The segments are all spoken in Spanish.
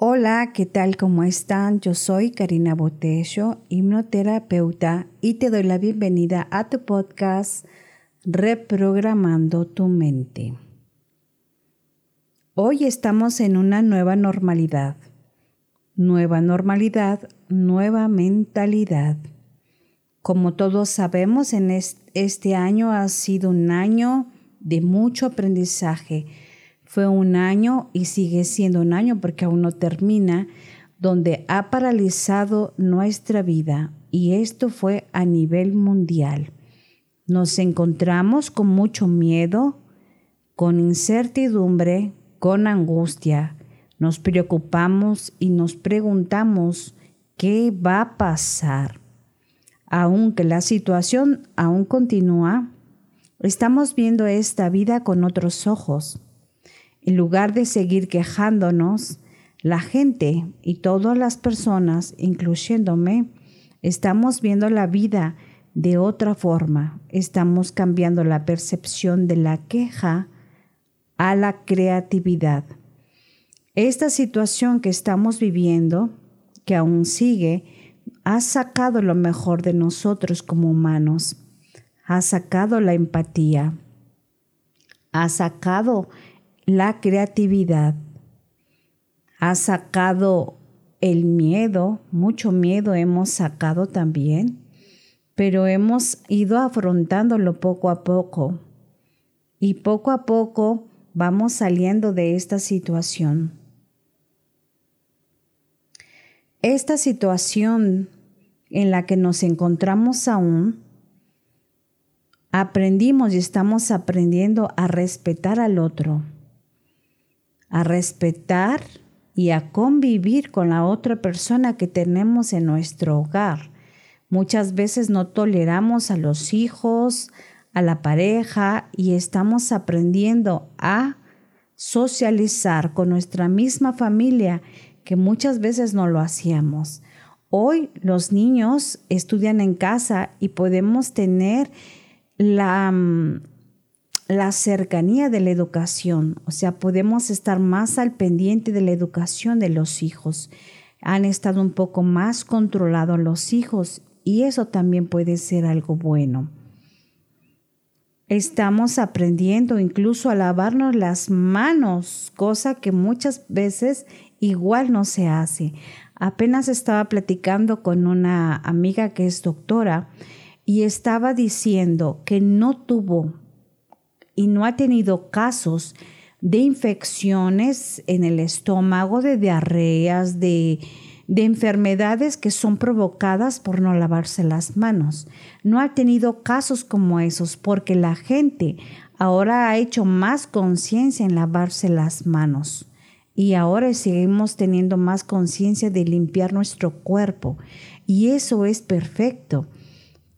Hola, ¿qué tal? ¿Cómo están? Yo soy Karina Botello, hipnoterapeuta, y te doy la bienvenida a tu podcast Reprogramando tu mente. Hoy estamos en una nueva normalidad. Nueva normalidad, nueva mentalidad. Como todos sabemos, en este año ha sido un año de mucho aprendizaje fue un año y sigue siendo un año porque aún no termina, donde ha paralizado nuestra vida y esto fue a nivel mundial. Nos encontramos con mucho miedo, con incertidumbre, con angustia. Nos preocupamos y nos preguntamos qué va a pasar. Aunque la situación aún continúa, estamos viendo esta vida con otros ojos en lugar de seguir quejándonos, la gente y todas las personas, incluyéndome, estamos viendo la vida de otra forma. Estamos cambiando la percepción de la queja a la creatividad. Esta situación que estamos viviendo, que aún sigue, ha sacado lo mejor de nosotros como humanos. Ha sacado la empatía. Ha sacado la creatividad, ha sacado el miedo, mucho miedo hemos sacado también, pero hemos ido afrontándolo poco a poco y poco a poco vamos saliendo de esta situación. Esta situación en la que nos encontramos aún, aprendimos y estamos aprendiendo a respetar al otro a respetar y a convivir con la otra persona que tenemos en nuestro hogar. Muchas veces no toleramos a los hijos, a la pareja y estamos aprendiendo a socializar con nuestra misma familia que muchas veces no lo hacíamos. Hoy los niños estudian en casa y podemos tener la mm, la cercanía de la educación, o sea, podemos estar más al pendiente de la educación de los hijos. Han estado un poco más controlados los hijos y eso también puede ser algo bueno. Estamos aprendiendo incluso a lavarnos las manos, cosa que muchas veces igual no se hace. Apenas estaba platicando con una amiga que es doctora y estaba diciendo que no tuvo y no ha tenido casos de infecciones en el estómago, de diarreas, de, de enfermedades que son provocadas por no lavarse las manos. No ha tenido casos como esos porque la gente ahora ha hecho más conciencia en lavarse las manos. Y ahora seguimos teniendo más conciencia de limpiar nuestro cuerpo. Y eso es perfecto.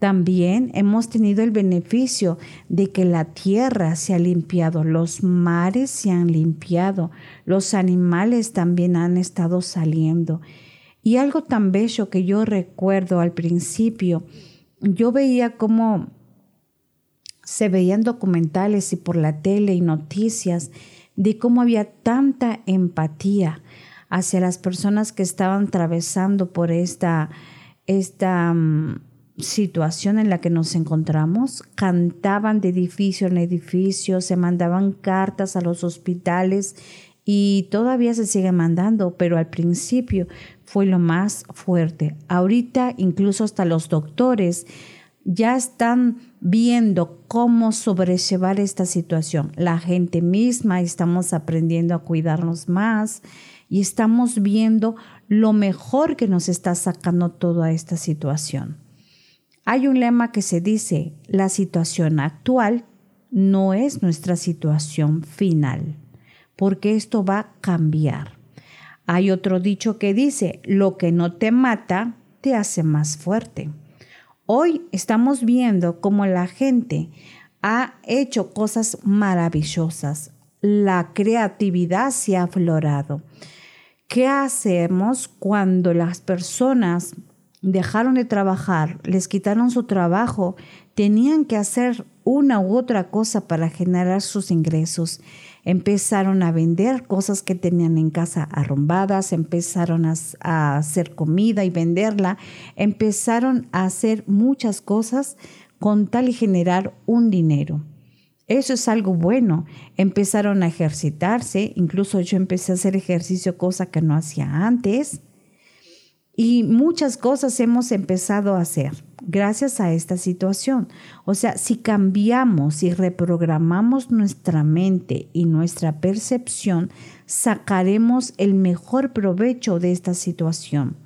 También hemos tenido el beneficio de que la tierra se ha limpiado, los mares se han limpiado, los animales también han estado saliendo. Y algo tan bello que yo recuerdo al principio, yo veía cómo se veían documentales y por la tele y noticias de cómo había tanta empatía hacia las personas que estaban atravesando por esta, esta mm, situación en la que nos encontramos, cantaban de edificio en edificio, se mandaban cartas a los hospitales y todavía se sigue mandando, pero al principio fue lo más fuerte. Ahorita incluso hasta los doctores ya están viendo cómo sobrellevar esta situación. La gente misma estamos aprendiendo a cuidarnos más y estamos viendo lo mejor que nos está sacando toda esta situación. Hay un lema que se dice, la situación actual no es nuestra situación final, porque esto va a cambiar. Hay otro dicho que dice, lo que no te mata te hace más fuerte. Hoy estamos viendo cómo la gente ha hecho cosas maravillosas. La creatividad se ha aflorado. ¿Qué hacemos cuando las personas dejaron de trabajar, les quitaron su trabajo, tenían que hacer una u otra cosa para generar sus ingresos. empezaron a vender cosas que tenían en casa arrumbadas, empezaron a, a, hacer comida y venderla, empezaron a hacer muchas cosas con tal y generar un dinero. Eso es algo bueno. Empezaron a ejercitarse, incluso yo empecé a hacer ejercicio, cosa que no hacía antes. Y muchas cosas hemos empezado a hacer gracias a esta situación. O sea, si cambiamos y reprogramamos nuestra mente y nuestra percepción, sacaremos el mejor provecho de esta situación.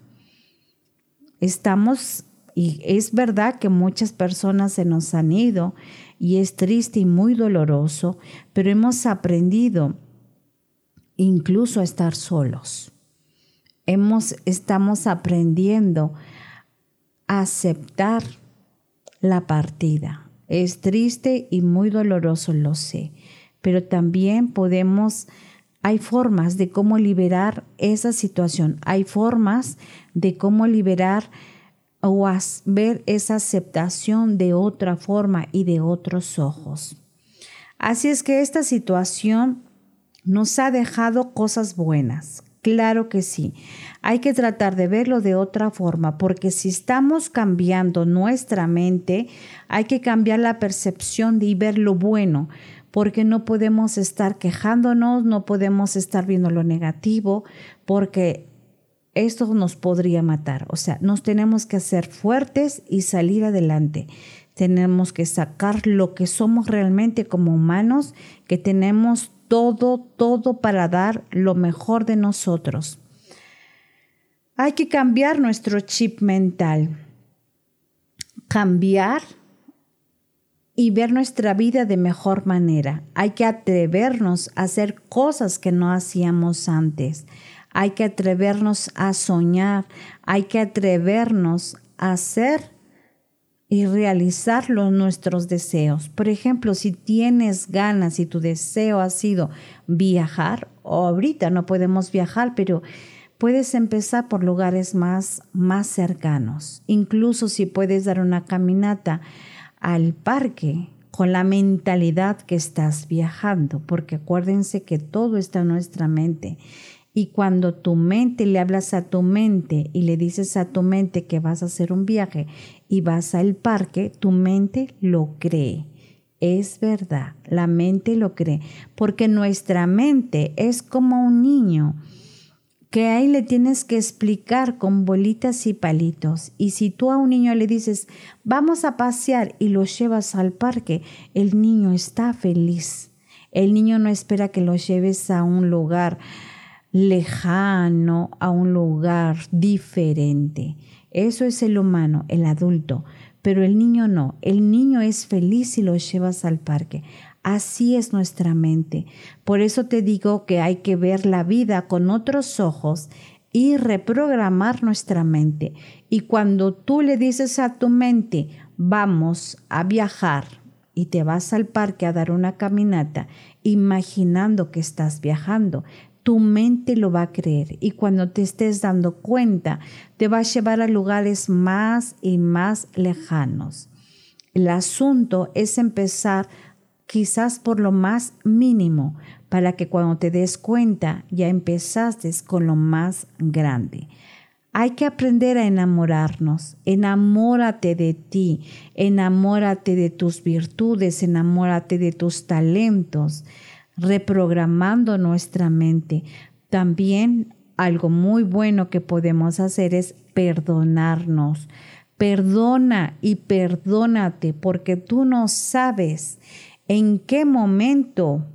Estamos, y es verdad que muchas personas se nos han ido y es triste y muy doloroso, pero hemos aprendido incluso a estar solos. Estamos aprendiendo aceptar la partida. Es triste y muy doloroso, lo sé, pero también podemos, hay formas de cómo liberar esa situación, hay formas de cómo liberar o ver esa aceptación de otra forma y de otros ojos. Así es que esta situación nos ha dejado cosas buenas, Claro que sí. Hay que tratar de verlo de otra forma, porque si estamos cambiando nuestra mente, hay que cambiar la percepción y ver lo bueno, porque no podemos estar quejándonos, no podemos estar viendo lo negativo, porque esto nos podría matar. O sea, nos tenemos que hacer fuertes y salir adelante. Tenemos que sacar lo que somos realmente como humanos, que tenemos todo, todo para dar lo mejor de nosotros. Hay que cambiar nuestro chip mental, cambiar y ver nuestra vida de mejor manera. Hay que atrevernos a hacer cosas que no hacíamos antes. Hay que atrevernos a soñar. Hay que atrevernos a hacer y realizar nuestros deseos. Por ejemplo, si tienes ganas y tu deseo ha sido viajar, o ahorita no podemos viajar, pero puedes empezar por lugares más, más cercanos. Incluso si puedes dar una caminata al parque con la mentalidad que estás viajando, porque acuérdense que todo está en nuestra mente y cuando tu mente le hablas a tu mente y le dices a tu mente que vas a hacer un viaje y vas al parque, tu mente lo cree. Es verdad, la mente lo cree, porque nuestra mente es como un niño que ahí le tienes que explicar con bolitas y palitos. Y si tú a un niño le dices, vamos a pasear y lo llevas al parque, el niño está feliz. El niño no espera que lo lleves a un lugar lejano, a un lugar diferente. Eso es el humano, el adulto, pero el niño no. El niño es feliz si lo llevas al parque. Así es nuestra mente. Por eso te digo que hay que ver la vida con otros ojos y reprogramar nuestra mente. Y cuando tú le dices a tu mente, vamos a viajar y te vas al parque a dar una caminata, imaginando que estás viajando, tu mente lo va a creer y cuando te estés dando cuenta, te va a llevar a lugares más y más lejanos. El asunto es empezar quizás por lo más mínimo para que cuando te des cuenta ya empezaste con lo más grande. Hay que aprender a enamorarnos. Enamórate de ti, enamórate de tus virtudes, enamórate de tus talentos reprogramando nuestra mente. También algo muy bueno que podemos hacer es perdonarnos. Perdona y perdónate porque tú no sabes en qué momento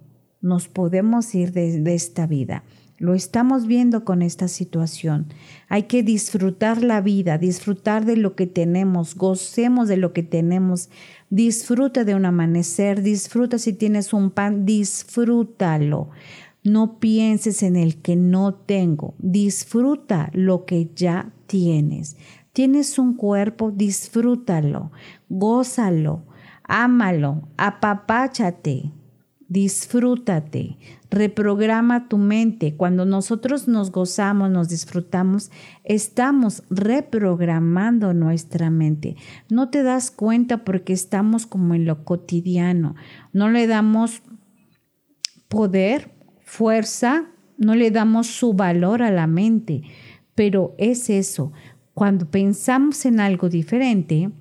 nos podemos ir de, esta vida. Lo estamos viendo con esta situación. Hay que disfrutar la vida, disfrutar de lo que tenemos, gocemos de lo que tenemos, Disfruta de un amanecer, disfruta si tienes un pan, disfrútalo. No pienses en el que no tengo, disfruta lo que ya tienes. Tienes un cuerpo, disfrútalo, gózalo, ámalo, apapáchate, disfrútate, reprograma tu mente. Cuando nosotros nos gozamos, nos disfrutamos, estamos reprogramando nuestra mente. No te das cuenta porque estamos como en lo cotidiano, no le damos poder, fuerza, no le damos su valor a la mente, pero es eso. Cuando pensamos en algo diferente,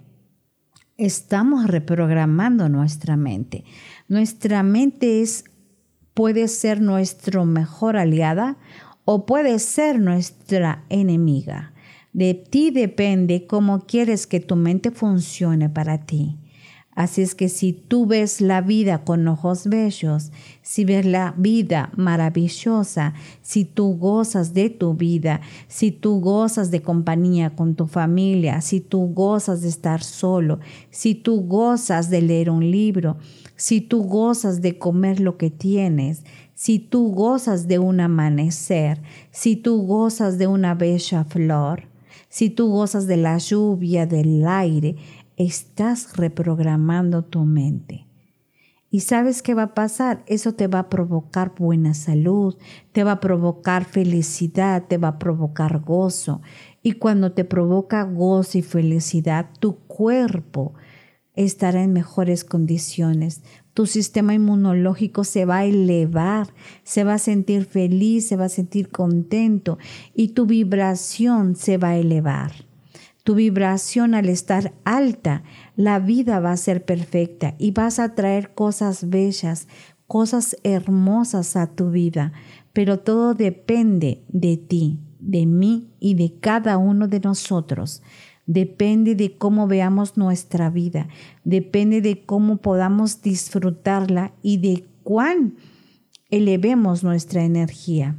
estamos reprogramando nuestra mente. Nuestra mente es, puede ser nuestra mejor aliada o puede ser nuestra enemiga. De ti depende cómo quieres que tu mente funcione para ti. Así es que si tú ves la vida con ojos bellos, si ves la vida maravillosa, si tú gozas de tu vida, si tú gozas de compañía con tu familia, si tú gozas de estar solo, si tú gozas de leer un libro, si tú gozas de comer lo que tienes, si tú gozas de un amanecer, si tú gozas de una bella flor, si tú gozas de la lluvia, del aire, estás reprogramando tu mente. ¿Y sabes qué va a pasar? Eso te va a provocar buena salud, te va a provocar felicidad, te va a provocar gozo. Y cuando te provoca gozo y felicidad, tu cuerpo estará en mejores condiciones. Tu sistema inmunológico se va a elevar, se va a sentir feliz, se va a sentir contento y tu vibración se va a elevar tu vibración al estar alta, la vida va a ser perfecta y vas a traer cosas bellas, cosas hermosas a tu vida. Pero todo depende de ti, de mí y de cada uno de nosotros. Depende de cómo veamos nuestra vida, depende de cómo podamos disfrutarla y de cuán elevemos nuestra energía.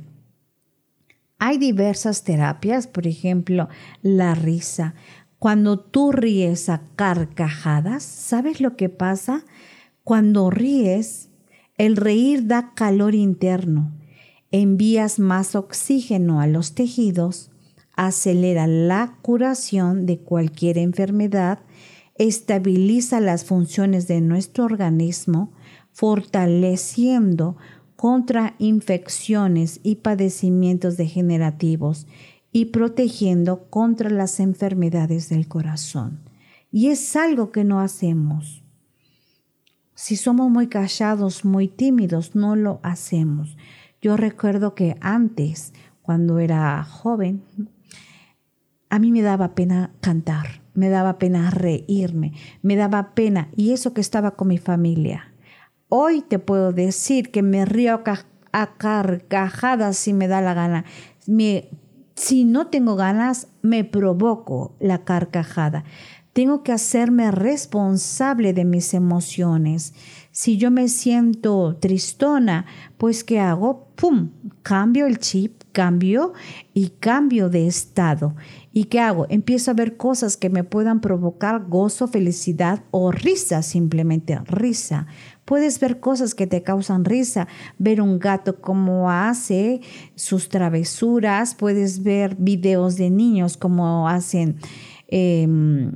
Hay diversas terapias, por ejemplo, la risa. Cuando tú ríes a carcajadas, ¿sabes lo que pasa? Cuando ríes, el reír da calor interno, envías más oxígeno a los tejidos, acelera la curación de cualquier enfermedad, estabiliza las funciones de nuestro organismo, fortaleciendo contra infecciones y padecimientos degenerativos y protegiendo contra las enfermedades del corazón. Y es algo que no hacemos. Si somos muy callados, muy tímidos, no lo hacemos. Yo recuerdo que antes, cuando era joven, a mí me daba pena cantar, me daba pena reírme, me daba pena, y eso que estaba con mi familia. Hoy te puedo decir que me río a carcajadas si me da la gana. si no tengo ganas, me provoco la carcajada. Tengo que hacerme responsable de mis emociones. Si yo me siento tristona, pues ¿qué hago? ¡Pum! Cambio el chip, cambio y cambio de estado. ¿Y qué hago? Empiezo a ver cosas que me puedan provocar gozo, felicidad o risa, simplemente risa. Puedes ver cosas que te causan risa, ver un gato cómo hace sus travesuras, puedes ver videos de niños cómo hacen em,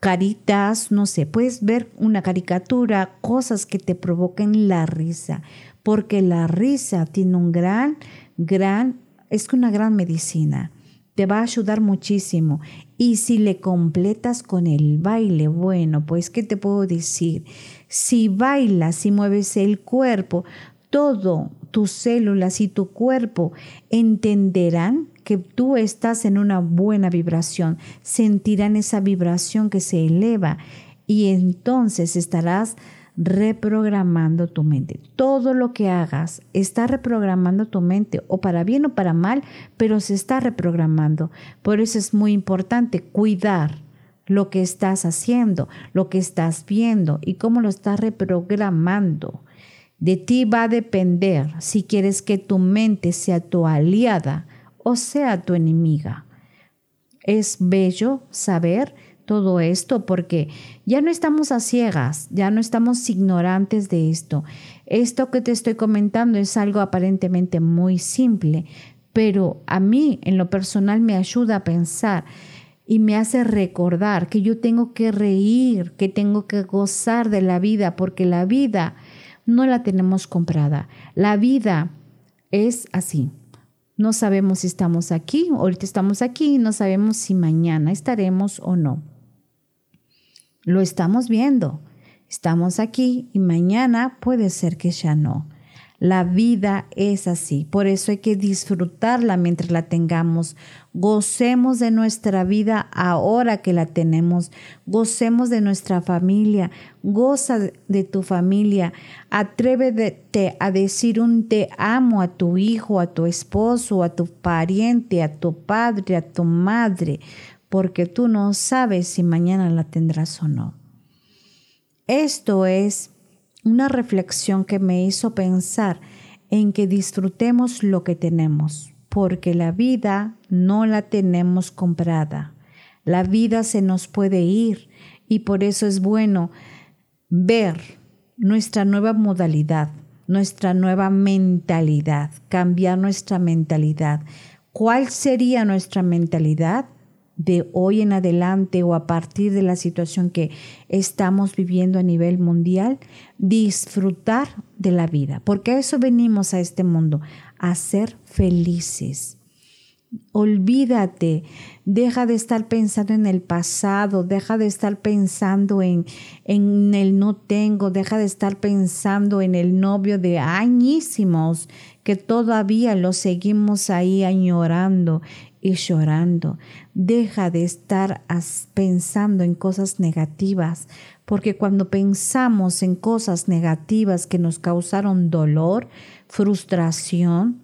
caritas, no sé, puedes ver una caricatura, cosas que te provoquen la risa, porque la risa tiene un gran, gran, es una gran medicina te va a ayudar muchísimo. Y si le completas con el baile, bueno, pues, ¿qué te puedo decir? Si bailas, si mueves el cuerpo, todo tus células y tu cuerpo entenderán que tú estás en una buena vibración, sentirán esa vibración que se eleva y entonces estarás reprogramando tu mente. Todo lo que hagas está reprogramando tu mente, o para bien o para mal, pero se está reprogramando. Por eso es muy importante cuidar lo que estás haciendo, lo que estás viendo y cómo lo estás reprogramando. De ti va a depender si quieres que tu mente sea tu aliada o sea tu enemiga. Es bello saber todo esto porque ya no estamos a ciegas, ya no estamos ignorantes de esto. Esto que te estoy comentando es algo aparentemente muy simple, pero a mí en lo personal me ayuda a pensar y me hace recordar que yo tengo que reír, que tengo que gozar de la vida, porque la vida no la tenemos comprada. La vida es así. No sabemos si estamos aquí, ahorita estamos aquí, no sabemos si mañana estaremos o no. Lo estamos viendo. Estamos aquí y mañana puede ser que ya no. La vida es así, por eso hay que disfrutarla mientras la tengamos. Gocemos de nuestra vida ahora que la tenemos. Gocemos de nuestra familia. Goza de tu familia. Atrévete a decir un te amo a tu hijo, a tu esposo, a tu pariente, a tu padre, a tu madre, porque tú no sabes si mañana la tendrás o no. Esto es una reflexión que me hizo pensar en que disfrutemos lo que tenemos, porque la vida no la tenemos comprada. La vida se nos puede ir y por eso es bueno ver nuestra nueva modalidad, nuestra nueva mentalidad, cambiar nuestra mentalidad. ¿Cuál sería nuestra mentalidad? De hoy en adelante o a partir de la situación que estamos viviendo a nivel mundial, disfrutar de la vida, porque a eso venimos a este mundo, a ser felices. Olvídate, deja de estar pensando en el pasado, deja de estar pensando en, en el no tengo, deja de estar pensando en el novio de añísimos que todavía lo seguimos ahí añorando y llorando. Deja de estar pensando en cosas negativas, porque cuando pensamos en cosas negativas que nos causaron dolor, frustración,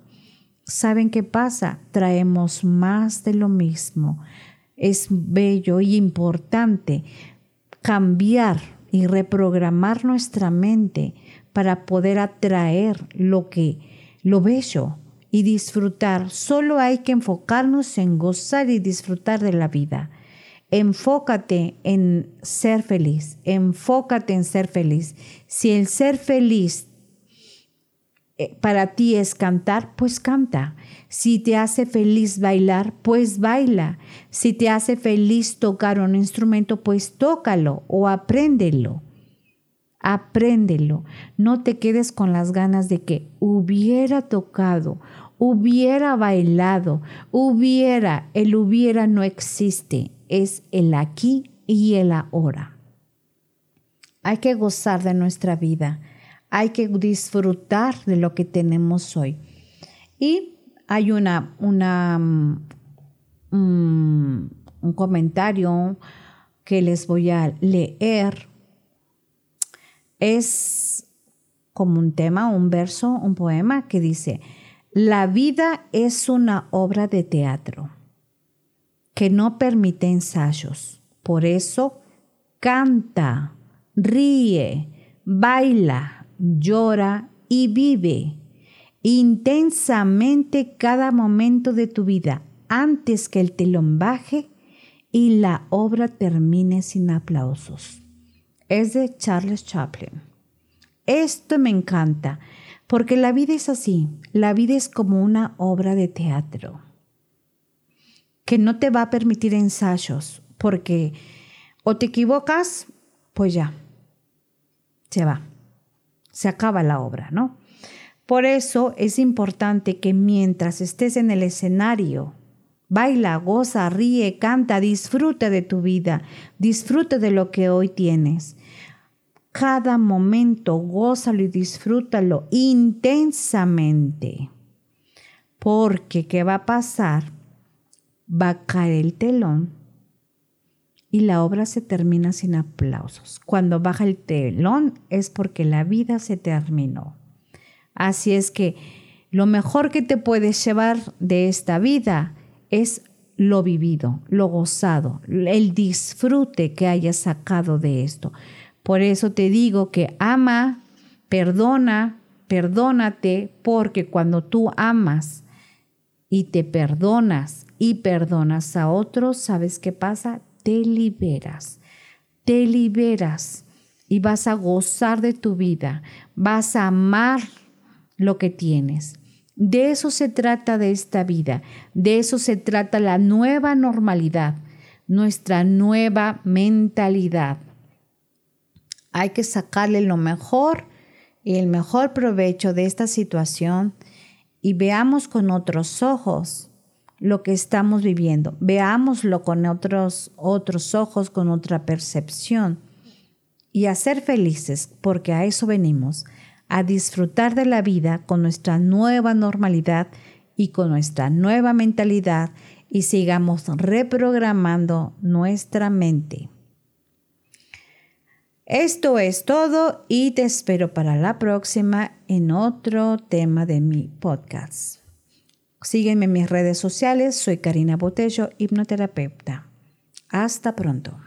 ¿saben qué pasa? Traemos más de lo mismo. Es bello y importante cambiar y reprogramar nuestra mente para poder atraer lo que lo bello, y disfrutar. Solo hay que enfocarnos en gozar y disfrutar de la vida. Enfócate en ser feliz, enfócate en ser feliz. Si el ser feliz eh, para ti es cantar, pues canta. Si te hace feliz bailar, pues baila. Si te hace feliz tocar un instrumento, pues tócalo o apréndelo. Apréndelo. No te quedes con las ganas de que hubiera tocado hubiera bailado, hubiera, el hubiera no existe, es el aquí y el ahora. Hay que gozar de nuestra vida, hay que disfrutar de lo que tenemos hoy. Y hay una, una mm, un comentario que les voy a leer. Es como un tema, un verso, un poema que dice, la vida es una obra de teatro que no permite ensayos. Por eso, canta, ríe, baila, llora y vive intensamente cada momento de tu vida antes que el telón baje y la obra termine sin aplausos. Es de Charles Chaplin. Esto me encanta porque la vida es así, la vida es como una obra de teatro que no te va a permitir ensayos, porque o te equivocas, pues ya, se va, se acaba la obra, ¿no? Por eso es importante que mientras estés en el escenario, baila, goza, ríe, canta, disfruta de tu vida, disfruta de lo que hoy tienes cada momento, gózalo y disfrútalo intensamente. Porque ¿qué va a pasar? Va a caer el telón y la obra se termina sin aplausos. Cuando baja el telón es porque la vida se terminó. Así es que lo mejor que te puedes llevar de esta vida es lo vivido, lo gozado, el disfrute que hayas sacado de esto. Por eso te digo que ama, perdona, perdónate, porque cuando tú amas y te perdonas y perdonas a otros, ¿sabes qué pasa? Te liberas, te liberas y vas a gozar de tu vida, vas a amar lo que tienes. De eso se trata de esta vida, de eso se trata la nueva normalidad, nuestra nueva mentalidad hay que sacarle lo mejor y el mejor provecho de esta situación y veamos con otros ojos lo que estamos viviendo. Veámoslo con otros, otros ojos, con otra percepción y a ser felices, porque a eso venimos, a disfrutar de la vida con nuestra nueva normalidad y con nuestra nueva mentalidad y sigamos reprogramando nuestra mente. Esto es todo y te espero para la próxima en otro tema de mi podcast. Sígueme en mis redes sociales, soy Karina Botello, hipnoterapeuta. Hasta pronto.